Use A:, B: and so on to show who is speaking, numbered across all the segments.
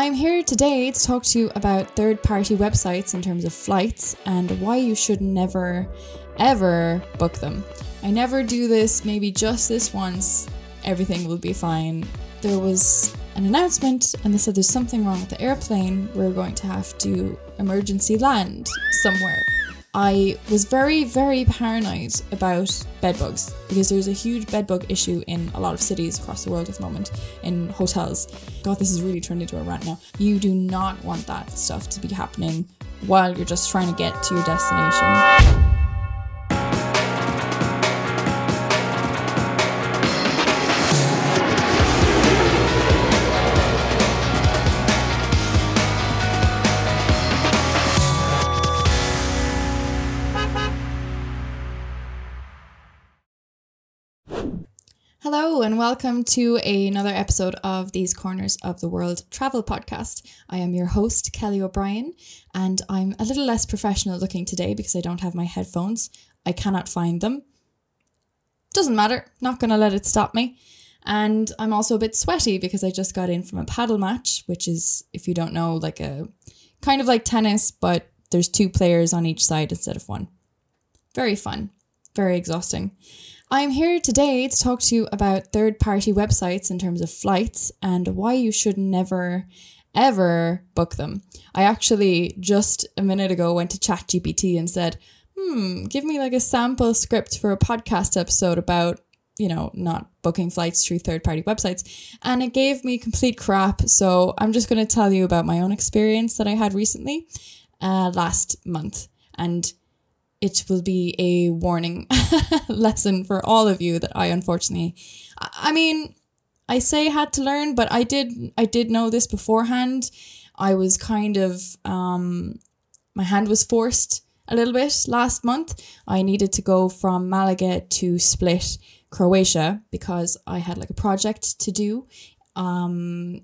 A: I'm here today to talk to you about third party websites in terms of flights and why you should never, ever book them. I never do this, maybe just this once, everything will be fine. There was an announcement and they said there's something wrong with the airplane, we're going to have to emergency land somewhere. I was very, very paranoid about bedbugs because there's a huge bedbug issue in a lot of cities across the world at the moment in hotels. God, this is really turned into a rant now. You do not want that stuff to be happening while you're just trying to get to your destination. Hello, and welcome to another episode of These Corners of the World Travel Podcast. I am your host, Kelly O'Brien, and I'm a little less professional looking today because I don't have my headphones. I cannot find them. Doesn't matter, not gonna let it stop me. And I'm also a bit sweaty because I just got in from a padel match, which is, if you don't know, like a kind of like tennis, but there's two players on each side instead of one. Very fun, very exhausting. I'm here today to talk to you about third party websites in terms of flights and why you should never, ever book them. I actually just a minute ago went to ChatGPT and said, hmm, give me like a sample script for a podcast episode about, you know, not booking flights through third party websites. And it gave me complete crap. So I'm just going to tell you about my own experience that I had recently uh, last month. And it will be a warning lesson for all of you that I unfortunately, I mean, I say had to learn, but I did, I did know this beforehand. I was kind of, um, my hand was forced a little bit last month. I needed to go from Malaga to Split, Croatia, because I had like a project to do, um,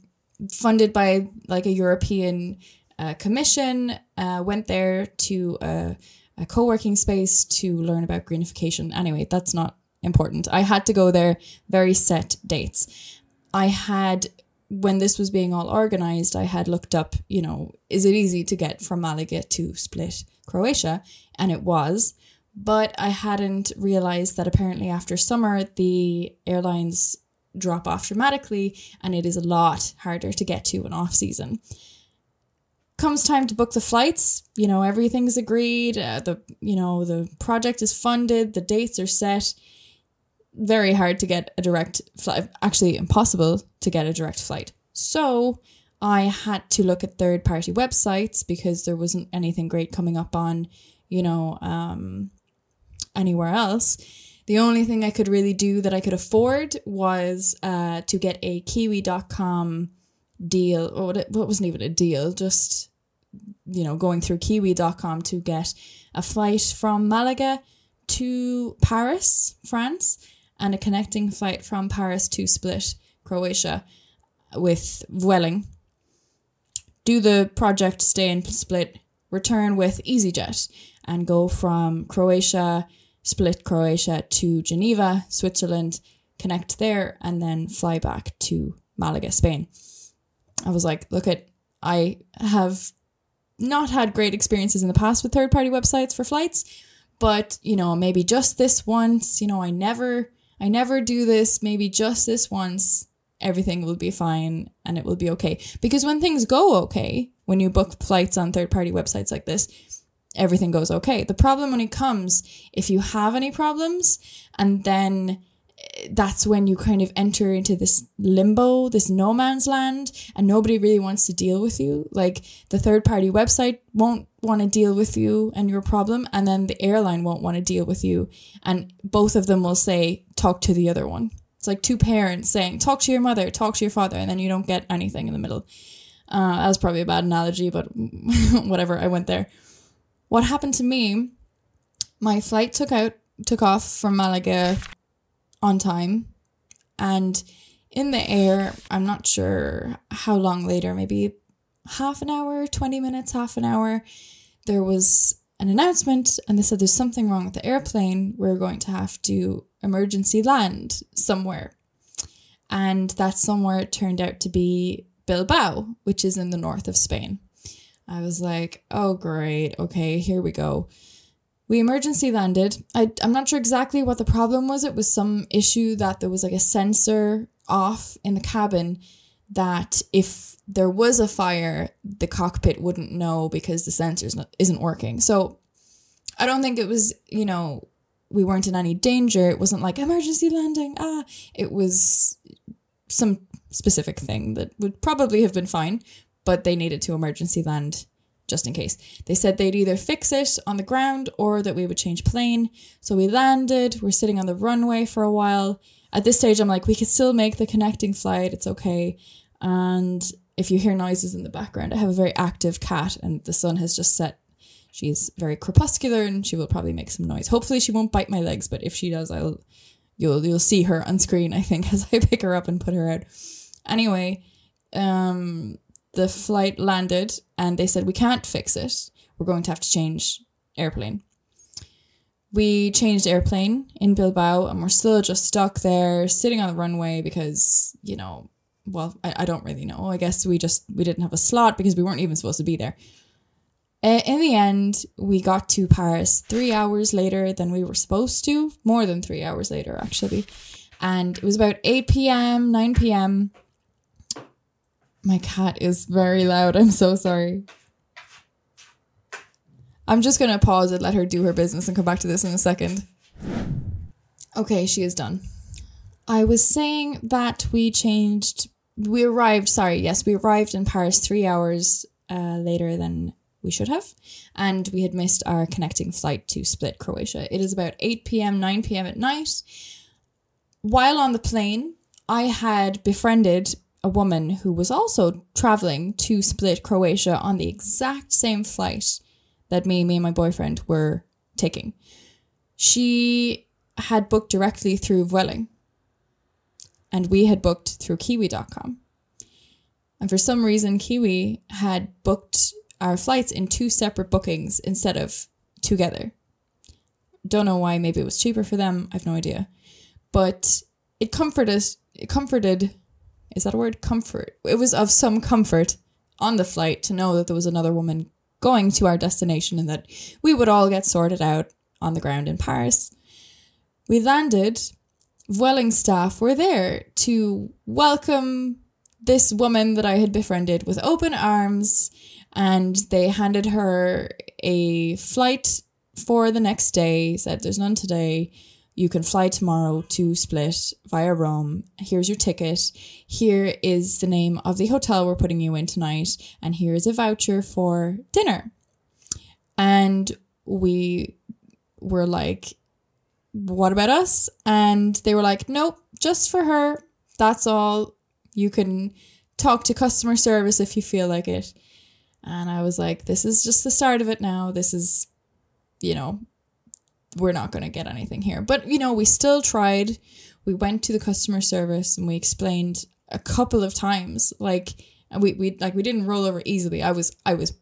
A: funded by like a European uh, commission. Uh, went there to uh, a co-working space to learn about greenification. Anyway, that's not important. I had to go there very set dates. I had when this was being all organized, I had looked up, you know, is it easy to get from Malaga to Split, Croatia? And it was. But I hadn't realized that apparently after summer, the airlines drop off dramatically and it is a lot harder to get to in off season comes time to book the flights you know everything's agreed uh, the you know the project is funded the dates are set. Very hard to get a direct flight actually impossible to get a direct flight. So i had to look at third party websites because there wasn't anything great coming up on you know um, anywhere else. The only thing i could really do that i could afford was uh, to get a kiwi.com deal or what, it, wasn't even a deal just you know going through kiwi.com to get a flight from malaga to paris france and a connecting flight from paris to split croatia with Vueling. Do the project, stay in Split, return with EasyJet, and go from Croatia, Split, Croatia to Geneva, Switzerland, connect there, and then fly back to Malaga, Spain. I was like, look at, I have not had great experiences in the past with third party websites for flights, but you know, maybe just this once, you know, I never, I never do this, maybe just this once, everything will be fine and it will be okay. Because when things go okay, when you book flights on third party websites like this, everything goes okay. The problem when it comes, if you have any problems and then that's when you kind of enter into this limbo, this no man's land, and nobody really wants to deal with you. Like the third party website won't want to deal with you and your problem, and then the airline won't want to deal with you. And both of them will say, talk to the other one. It's like two parents saying, talk to your mother, talk to your father, and then you don't get anything in the middle. Uh, that was probably a bad analogy, but whatever, I went there. What happened to me, my flight took out, took off from Malaga on time. And in the air, I'm not sure how long later, maybe half an hour, 20 minutes, half an hour, there was an announcement and they said there's something wrong with the airplane. We're going to have to emergency land somewhere. And that somewhere turned out to be Bilbao, which is in the north of Spain. I was like, oh, great. Okay, here we go. We emergency landed. I, I'm not sure exactly what the problem was. It was some issue that there was like a sensor off in the cabin that if there was a fire, the cockpit wouldn't know because the sensor isn't working. So I don't think it was, you know, we weren't in any danger. It wasn't like emergency landing. Ah, it was some specific thing that would probably have been fine, but they needed to emergency land just in case. They said they'd either fix it on the ground or that we would change plane. So we landed, we're sitting on the runway for a while. At this stage, I'm like, we could still make the connecting flight, it's okay. And if you hear noises in the background, I have a very active cat, and the sun has just set. She's very crepuscular and she will probably make some noise. Hopefully, she won't bite my legs, but if she does, I'll you'll you'll see her on screen. I think as I pick her up and put her out. Anyway, um, the flight landed and they said, We can't fix it. We're going to have to change airplane. We changed airplane in Bilbao and we're still just stuck there sitting on the runway because, you know, well, I, I don't really know. I guess we just we didn't have a slot because we weren't even supposed to be there. In the end, we got to Paris three hours later than we were supposed to, more than three hours later, actually. And it was about 8 p.m., 9 p.m. My cat is very loud. I'm so sorry. I'm just going to pause and let her do her business and come back to this in a second. Okay, she is done. I was saying that we changed, we arrived, sorry, yes, we arrived in Paris three hours uh, later than we should have, and we had missed our connecting flight to Split, Croatia. It is about 8 p.m., 9 p.m. at night. While on the plane, I had befriended a woman who was also traveling to Split, Croatia on the exact same flight that me, me and my boyfriend were taking. She had booked directly through Vueling and we had booked through kiwi.com. And for some reason, Kiwi had booked our flights in two separate bookings instead of together. Don't know why, maybe it was cheaper for them, I've no idea. But it comforted it comforted is that a word? Comfort. It was of some comfort on the flight to know that there was another woman going to our destination and that we would all get sorted out on the ground in Paris. We landed, Vueling staff were there to welcome this woman that I had befriended with open arms, and they handed her a flight for the next day, said, There's none today. You can fly tomorrow to Split via Rome. Here's your ticket. Here is the name of the hotel we're putting you in tonight. And here is a voucher for dinner. And we were like, what about us? And they were like, nope, just for her. That's all. You can talk to customer service if you feel like it. And I was like, this is just the start of it now. This is, you know, we're not going to get anything here. But, you know, we still tried. We went to the customer service and we explained a couple of times. Like, and we, we like we didn't roll over easily. I was I was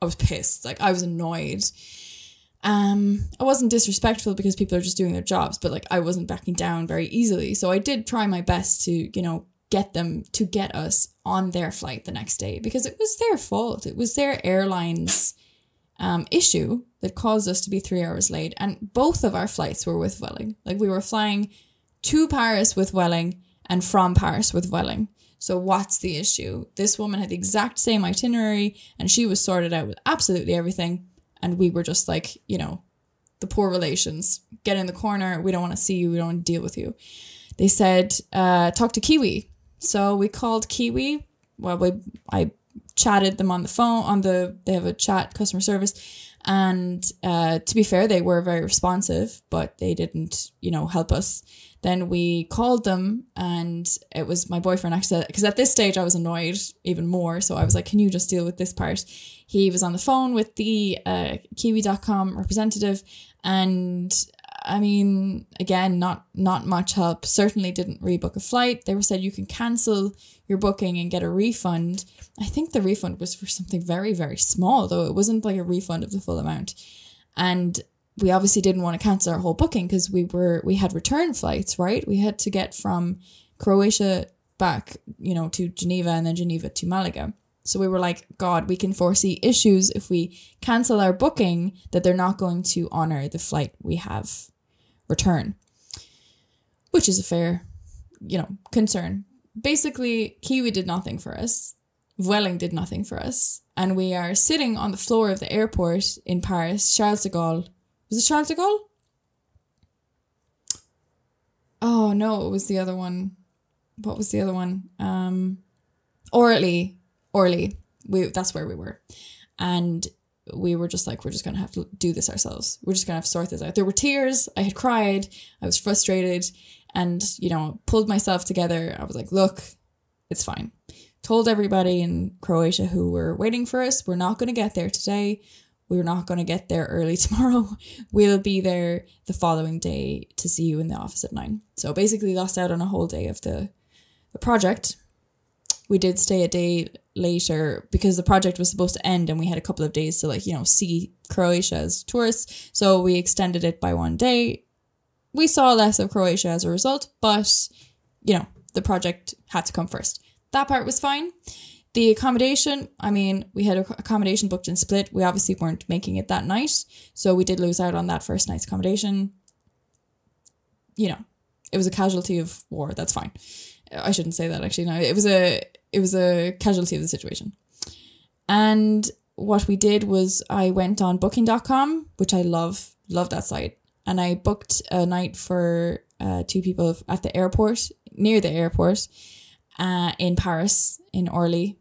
A: I was pissed. Like I was annoyed. Um, I wasn't disrespectful because people are just doing their jobs, but like I wasn't backing down very easily. So I did try my best to, you know, get them to get us on their flight the next day because it was their fault. It was their airline's um, issue that caused us to be three hours late. And both of our flights were with Vueling. Like we were flying to Paris with Vueling and from Paris with Vueling. So what's the issue? This woman had the exact same itinerary and she was sorted out with absolutely everything. And we were just like, you know, the poor relations. Get in the corner. We don't want to see you. We don't want to deal with you. They said, uh, talk to Kiwi. So we called Kiwi. Well, we I chatted them on the phone on the they have a chat customer service and uh, to be fair they were very responsive but they didn't you know help us then we called them and it was my boyfriend actually because at this stage i was annoyed even more so i was like can you just deal with this part he was on the phone with the uh, kiwi.com representative and I mean, again, not not much help. Certainly didn't rebook a flight. They were said you can cancel your booking and get a refund. I think the refund was for something very very small though. It wasn't like a refund of the full amount. And we obviously didn't want to cancel our whole booking because we were we had return flights, right? We had to get from Croatia back, you know, to Geneva and then Geneva to Malaga. So we were like, God, we can foresee issues if we cancel our booking that they're not going to honor the flight we have return, which is a fair, you know, concern. Basically, Kiwi did nothing for us. Vueling did nothing for us. And we are sitting on the floor of the airport in Paris, Charles de Gaulle. Was it Charles de Gaulle? Oh no, it was the other one. What was the other one? Um Orly. Orly. We that's where we were. And we were just like, we're just gonna have to do this ourselves. We're just gonna have to sort this out. There were tears. I had cried. I was frustrated, and you know, pulled myself together. I was like, look, it's fine. Told everybody in Croatia who were waiting for us, we're not gonna get there today. We're not gonna get there early tomorrow. We'll be there the following day to see you in the office at nine. So basically, lost out on a whole day of the the project. We did stay a day later because the project was supposed to end and we had a couple of days to like you know see croatia as tourists so we extended it by one day we saw less of croatia as a result but you know the project had to come first that part was fine the accommodation i mean we had accommodation booked in split we obviously weren't making it that night so we did lose out on that first night's accommodation you know it was a casualty of war that's fine i shouldn't say that actually no it was a it was a casualty of the situation. And what we did was I went on booking.com, which I love, love that site. And I booked a night for uh, two people at the airport, near the airport, uh, in Paris, in Orly.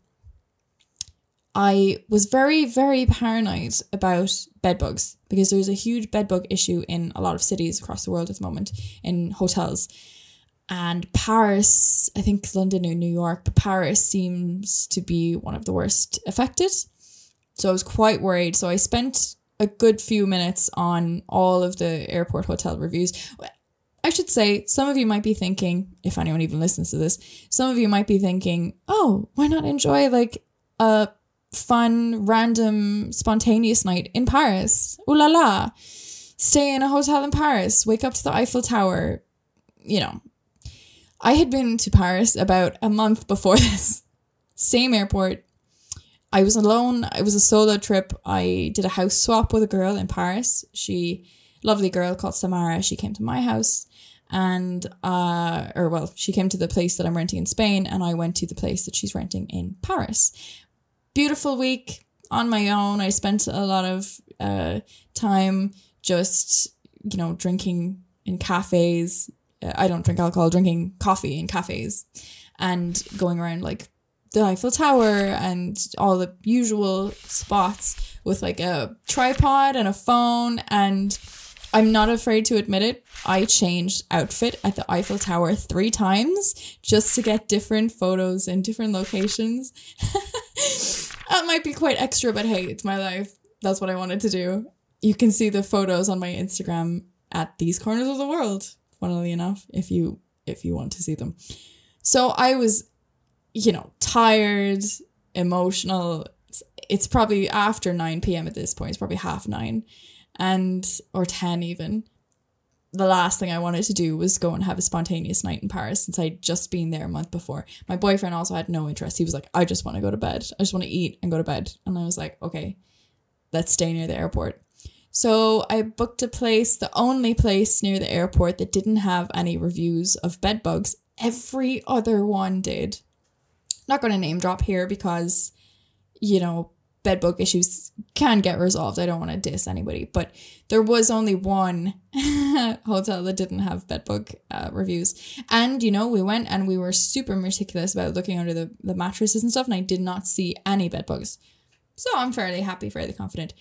A: I was very, very paranoid about bedbugs because there's a huge bedbug issue in a lot of cities across the world at the moment in hotels and Paris, I think London or New York, but Paris seems to be one of the worst affected. So I was quite worried. So I spent a good few minutes on all of the airport hotel reviews. I should say, some of you might be thinking, if anyone even listens to this, some of you might be thinking, oh, why not enjoy like a fun, random, spontaneous night in Paris? Ooh la la. Stay in a hotel in Paris, wake up to the Eiffel Tower, you know, I had been to Paris about a month before this. Same airport. I was alone. It was a solo trip. I did a house swap with a girl in Paris. She, lovely girl called Samara. She came to my house and, uh, or well, she came to the place that I'm renting in Spain and I went to the place that she's renting in Paris. Beautiful week on my own. I spent a lot of, uh, time just, you know, drinking in cafes, I don't drink alcohol, drinking coffee in cafes and going around like the Eiffel Tower and all the usual spots with like a tripod and a phone. And I'm not afraid to admit it. I changed outfit at the Eiffel Tower three times just to get different photos in different locations. that might be quite extra, but hey, it's my life. That's what I wanted to do. You can see the photos on my Instagram at these corners of the world funnily enough, if you if you want to see them. So I was, you know, tired, emotional. It's, it's probably after 9 p.m. at this point. It's probably half nine and or 10 even. The last thing I wanted to do was go and have a spontaneous night in Paris since I'd just been there a month before. My boyfriend also had no interest. He was like, I just want to go to bed. I just want to eat and go to bed. And I was like, okay, let's stay near the airport. So I booked a place, the only place near the airport that didn't have any reviews of bed bugs. Every other one did. Not going to name drop here because, you know, bed bug issues can get resolved. I don't want to diss anybody, but there was only one hotel that didn't have bed bug uh, reviews. And, you know, we went and we were super meticulous about looking under the, the mattresses and stuff, and I did not see any bed bugs. So I'm fairly happy, fairly confident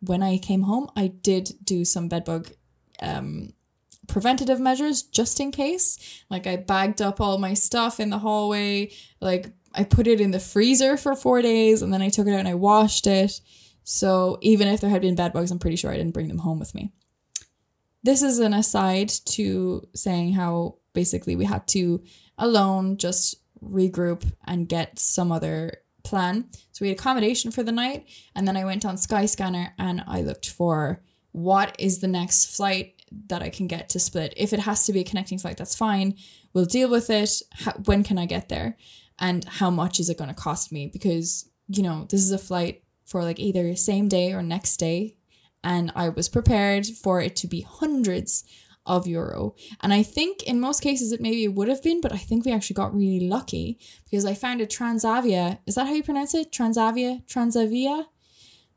A: when I came home, I did do some bedbug um, preventative measures just in case. Like I bagged up all my stuff in the hallway. Like I put it in the freezer for four days and then I took it out and I washed it. So even if there had been bed bugs, I'm pretty sure I didn't bring them home with me. This is an aside to saying how basically we had to alone just regroup and get some other plan. So we had accommodation for the night, and then I went on Skyscanner and I looked for what is the next flight that I can get to Split. If it has to be a connecting flight, that's fine. We'll deal with it. How, when can I get there? And how much is it going to cost me? Because, you know, this is a flight for like either same day or next day. And I was prepared for it to be hundreds of euro. And I think in most cases it maybe would have been, but I think we actually got really lucky because I found a Transavia. Is that how you pronounce it? Transavia? Transavia?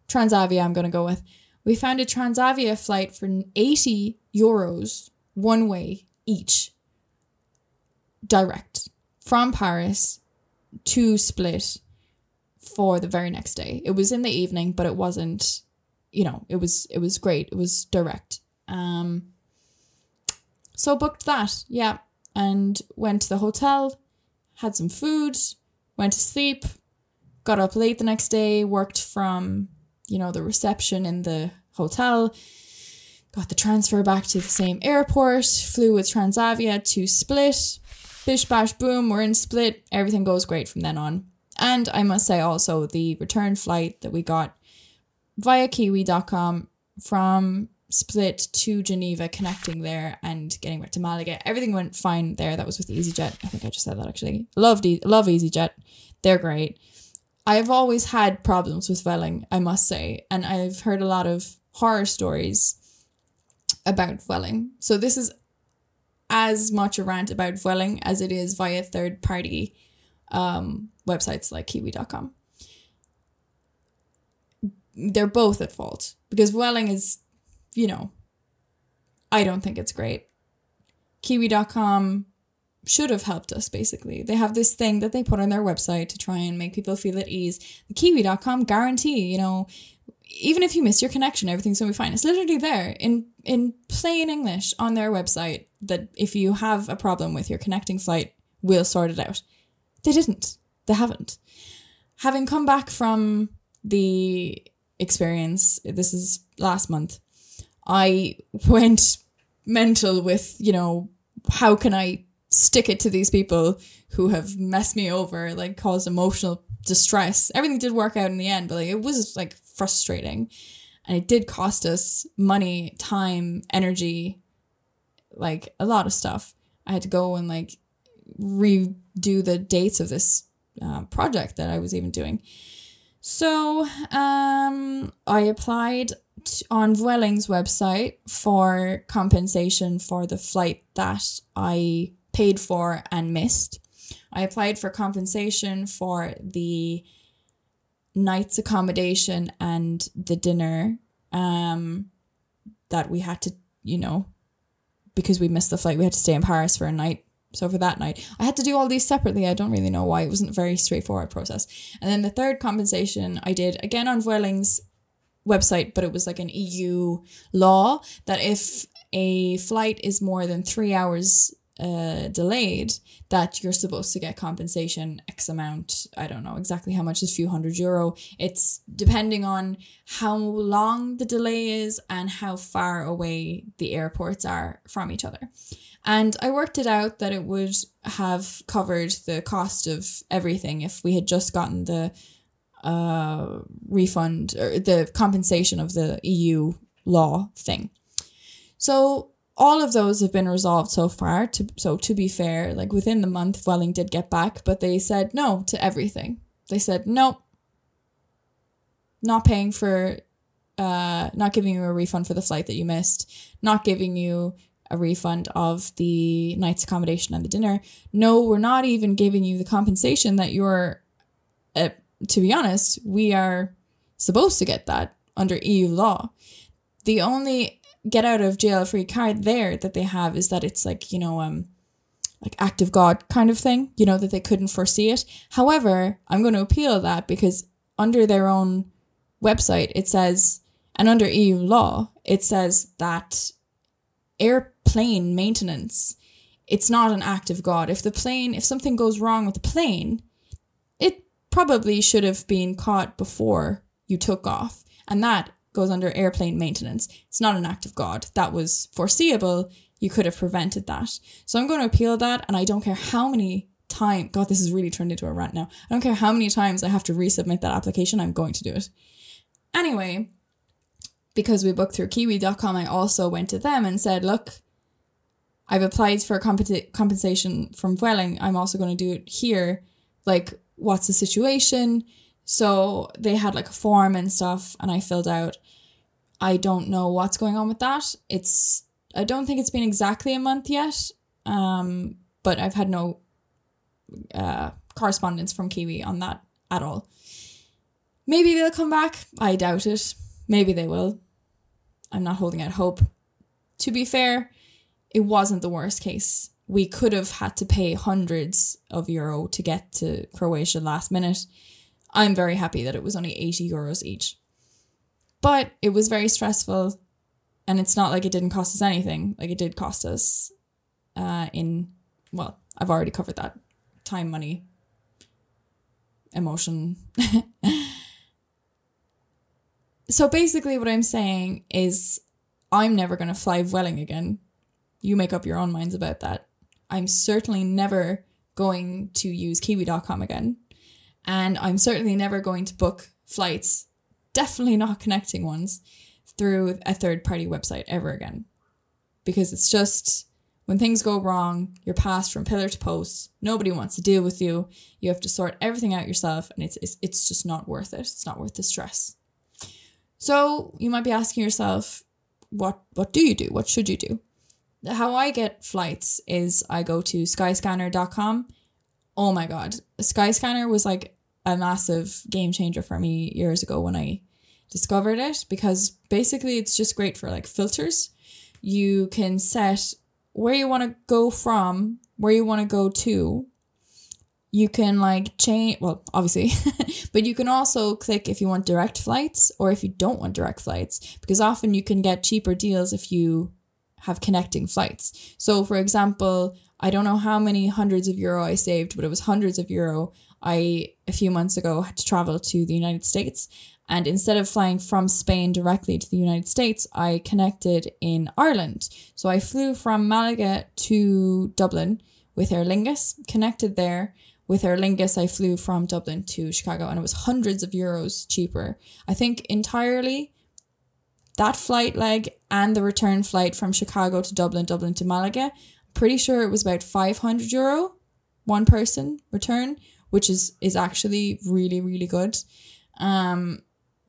A: Transavia, I'm going to go with. We found a Transavia flight for 80 euros one way each, direct from Paris to Split for the very next day. It was in the evening, but it wasn't, you know, it was it was great. It was direct. Um so booked that, yeah, and went to the hotel, had some food, went to sleep, got up late the next day, worked from, you know, the reception in the hotel, got the transfer back to the same airport, flew with Transavia to Split. Bish bash boom, we're in Split. Everything goes great from then on. And I must say also the return flight that we got via kiwi.com from Split to Geneva, connecting there and getting back to Malaga. Everything went fine there. That was with EasyJet. I think I just said that actually. Loved e- love EasyJet. They're great. I've always had problems with Vueling, I must say, and I've heard a lot of horror stories about Vueling. So this is as much a rant about Vueling as it is via third party um, websites like kiwi.com. They're both at fault because Vueling is, you know, I don't think it's great. Kiwi.com should have helped us basically. They have this thing that they put on their website to try and make people feel at ease. The Kiwi.com guarantee, you know, even if you miss your connection, everything's gonna be fine. It's literally there in in plain English on their website that if you have a problem with your connecting flight, we'll sort it out. They didn't. They haven't. Having come back from the experience, this is last month, I went mental with, you know, how can I stick it to these people who have messed me over, like caused emotional distress. Everything did work out in the end, but like it was like frustrating. And it did cost us money, time, energy, like a lot of stuff. I had to go and like redo the dates of this uh, project that I was even doing. So um, I applied on Vueling's website for compensation for the flight that I paid for and missed. I applied for compensation for the night's accommodation and the dinner um, that we had to, you know, because we missed the flight, we had to stay in Paris for a night. So for that night, I had to do all these separately. I don't really know why. It wasn't a very straightforward process. And then the third compensation I did again on Vueling's website, but it was like an EU law that if a flight is more than three hours uh, delayed, that you're supposed to get compensation X amount. I don't know exactly how much is few hundred euro. It's depending on how long the delay is and how far away the airports are from each other. And I worked it out that it would have covered the cost of everything if we had just gotten the uh, refund or the compensation of the EU law thing. So all of those have been resolved so far. To, so to be fair, like within the month, Vueling did get back, but they said no to everything. They said nope, not paying for, uh, not giving you a refund for the flight that you missed, not giving you a refund of the night's accommodation and the dinner. No, we're not even giving you the compensation that you're. Uh, to be honest, we are supposed to get that under EU law. The only get out of jail free card there that they have is that it's like, you know, um, like act of God kind of thing, you know, that they couldn't foresee it. However, I'm going to appeal that because under their own website, it says, and under EU law, it says that airplane maintenance, it's not an act of God. If the plane, if something goes wrong with the plane, it probably should have been caught before you took off. And that goes under airplane maintenance. It's not an act of God. That was foreseeable. You could have prevented that. So I'm going to appeal that, and I don't care how many times. God, this has really turned into a rant now. I don't care how many times I have to resubmit that application. I'm going to do it. Anyway, because we booked through Kiwi.com, I also went to them and said, "Look, I've applied for compensa- compensation from Vueling. I'm also going to do it here. Like, what's the situation? So they had like a form and stuff, and I filled out. I don't know what's going on with that. It's I don't think it's been exactly a month yet. Um, but I've had no uh, correspondence from Kiwi on that at all. Maybe they'll come back. I doubt it. Maybe they will. I'm not holding out hope. To be fair, it wasn't the worst case. We could have had to pay hundreds of euro to get to Croatia last minute. I'm very happy that it was only 80 euros each. But it was very stressful and it's not like it didn't cost us anything. Like it did cost us uh in well, I've already covered that. Time, money, emotion. so basically what I'm saying is I'm never going to fly Vueling again. You make up your own minds about that. I'm certainly never going to use kiwi.com again. And I'm certainly never going to book flights, definitely not connecting ones, through a third party website ever again. Because it's just when things go wrong, you're passed from pillar to post. Nobody wants to deal with you. You have to sort everything out yourself, and it's, it's, it's just not worth it. It's not worth the stress. So you might be asking yourself, what what do you do? What should you do? How I get flights is I go to skyscanner.com. Oh my god. Skyscanner was like a massive game changer for me years ago when I discovered it because basically it's just great for like filters. You can set where you want to go from, where you want to go to. You can like change, well, obviously, but you can also click if you want direct flights or if you don't want direct flights because often you can get cheaper deals if you have connecting flights. So, for example, I don't know how many hundreds of euro I saved, but it was hundreds of euro. I, a few months ago, had to travel to the United States. And instead of flying from Spain directly to the United States, I connected in Ireland. So I flew from Malaga to Dublin with Aer Lingus, connected there. With Aer Lingus, I flew from Dublin to Chicago, and it was hundreds of euros cheaper. I think entirely that flight leg and the return flight from Chicago to Dublin, Dublin to Malaga, pretty sure it was about 500 euro one person return, which is is actually really really good. Um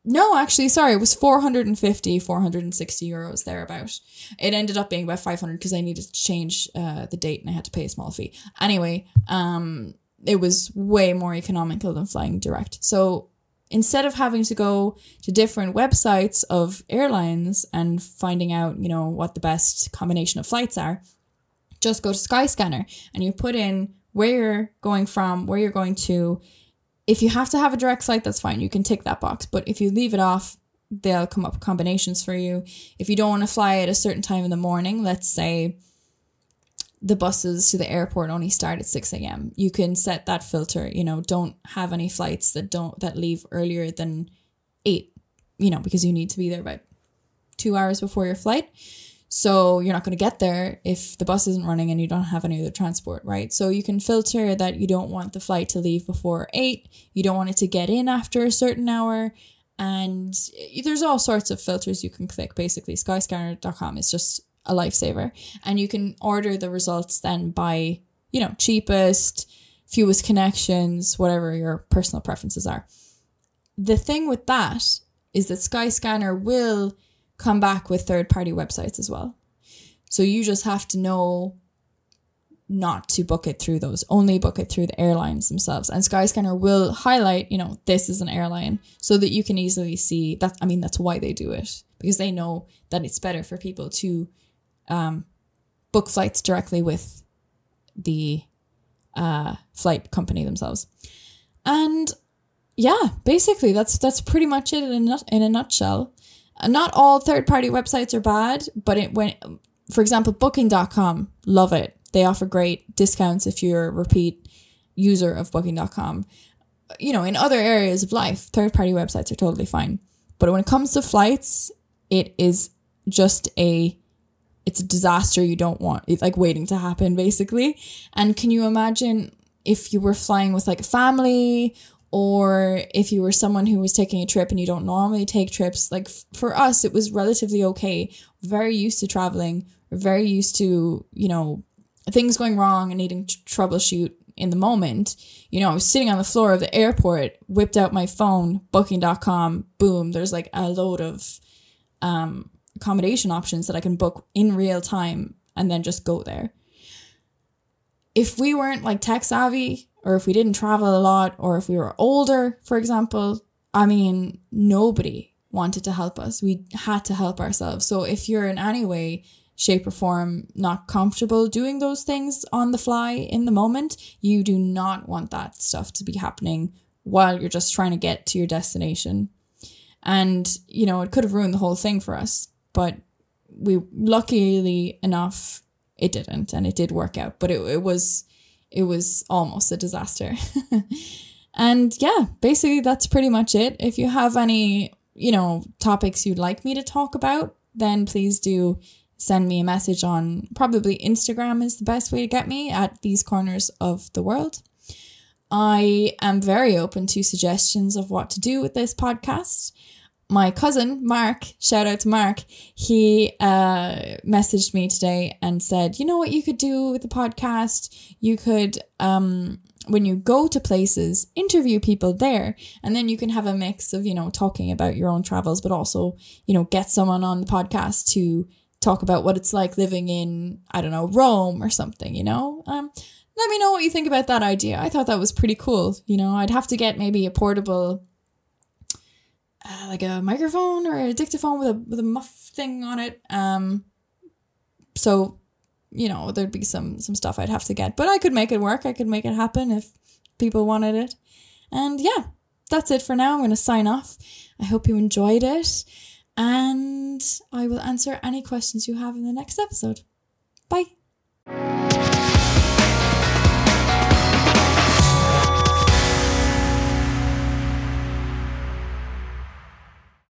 A: no, actually, sorry, it was 450, 460 euros thereabout. It ended up being about 500 because I needed to change uh, the date and I had to pay a small fee. Anyway, um, it was way more economical than flying direct. So instead of having to go to different websites of airlines and finding out, you know, what the best combination of flights are, just go to Skyscanner and you put in where you're going from, where you're going to. If you have to have a direct flight, that's fine. You can tick that box. But if you leave it off, they'll come up with combinations for you. If you don't want to fly at a certain time in the morning, let's say the buses to the airport only start at 6 a.m. You can set that filter, you know, don't have any flights that don't that leave earlier than eight, you know, because you need to be there about two hours before your flight. So you're not going to get there if the bus isn't running and you don't have any other transport, right? So you can filter that you don't want the flight to leave before eight, you don't want it to get in after a certain hour. And there's all sorts of filters you can click. Basically, skyscanner.com is just a lifesaver. And you can order the results then by, you know, cheapest, fewest connections, whatever your personal preferences are. The thing with that is that Skyscanner will come back with third party websites as well. So you just have to know not to book it through those, only book it through the airlines themselves. And Skyscanner will highlight, you know, this is an airline so that you can easily see that. I mean, that's why they do it because they know that it's better for people to um, book flights directly with the uh, flight company themselves. And yeah, basically that's that's pretty much it in a in a nutshell. Not all third party websites are bad, but it when for example booking.com, love it. They offer great discounts if you're a repeat user of booking.com. You know, in other areas of life, third party websites are totally fine. But when it comes to flights, it is just a it's a disaster you don't want it's like waiting to happen basically and can you imagine if you were flying with like a family or if you were someone who was taking a trip and you don't normally take trips like f- for us it was relatively okay very used to traveling very used to, you know, things going wrong and needing to troubleshoot in the moment. You know, I was sitting on the floor of the airport, whipped out my phone, booking.com, boom, there's like a load of um, accommodation options that I can book in real time and then just go there. If we weren't like tech savvy, or if we didn't travel a lot, or if we were older, for example, I mean, nobody wanted to help us. We had to help ourselves. So if you're in any way, shape, or form not comfortable doing those things on the fly in the moment, you do not want that stuff to be happening while you're just trying to get to your destination. And, you know, it could have ruined the whole thing for us. But we, luckily enough, it didn't. And it did work out. But it, it was, it was almost a disaster. and yeah, basically that's pretty much it. If you have any, you know, topics you'd like me to talk about, then please do send me a message on probably Instagram is the best way to get me at these corners of the world. I am very open to suggestions of what to do with this podcast. My cousin, Mark, shout out to Mark, he uh, messaged me today and said, You know what you could do with the podcast? You could, um, when you go to places, interview people there, and then you can have a mix of, you know, talking about your own travels, but also, you know, get someone on the podcast to talk about what it's like living in, I don't know, Rome or something, you know? Um, let me know what you think about that idea. I thought that was pretty cool. You know, I'd have to get maybe a portable, uh, like a microphone or a dictaphone with a with a muff thing on it. Um, so, you know, there'd be some some stuff I'd have to get, but I could make it work. I could make it happen if people wanted it. And yeah, that's it for now. I'm going to sign off. I hope you enjoyed it, and I will answer any questions you have in the next episode. Bye.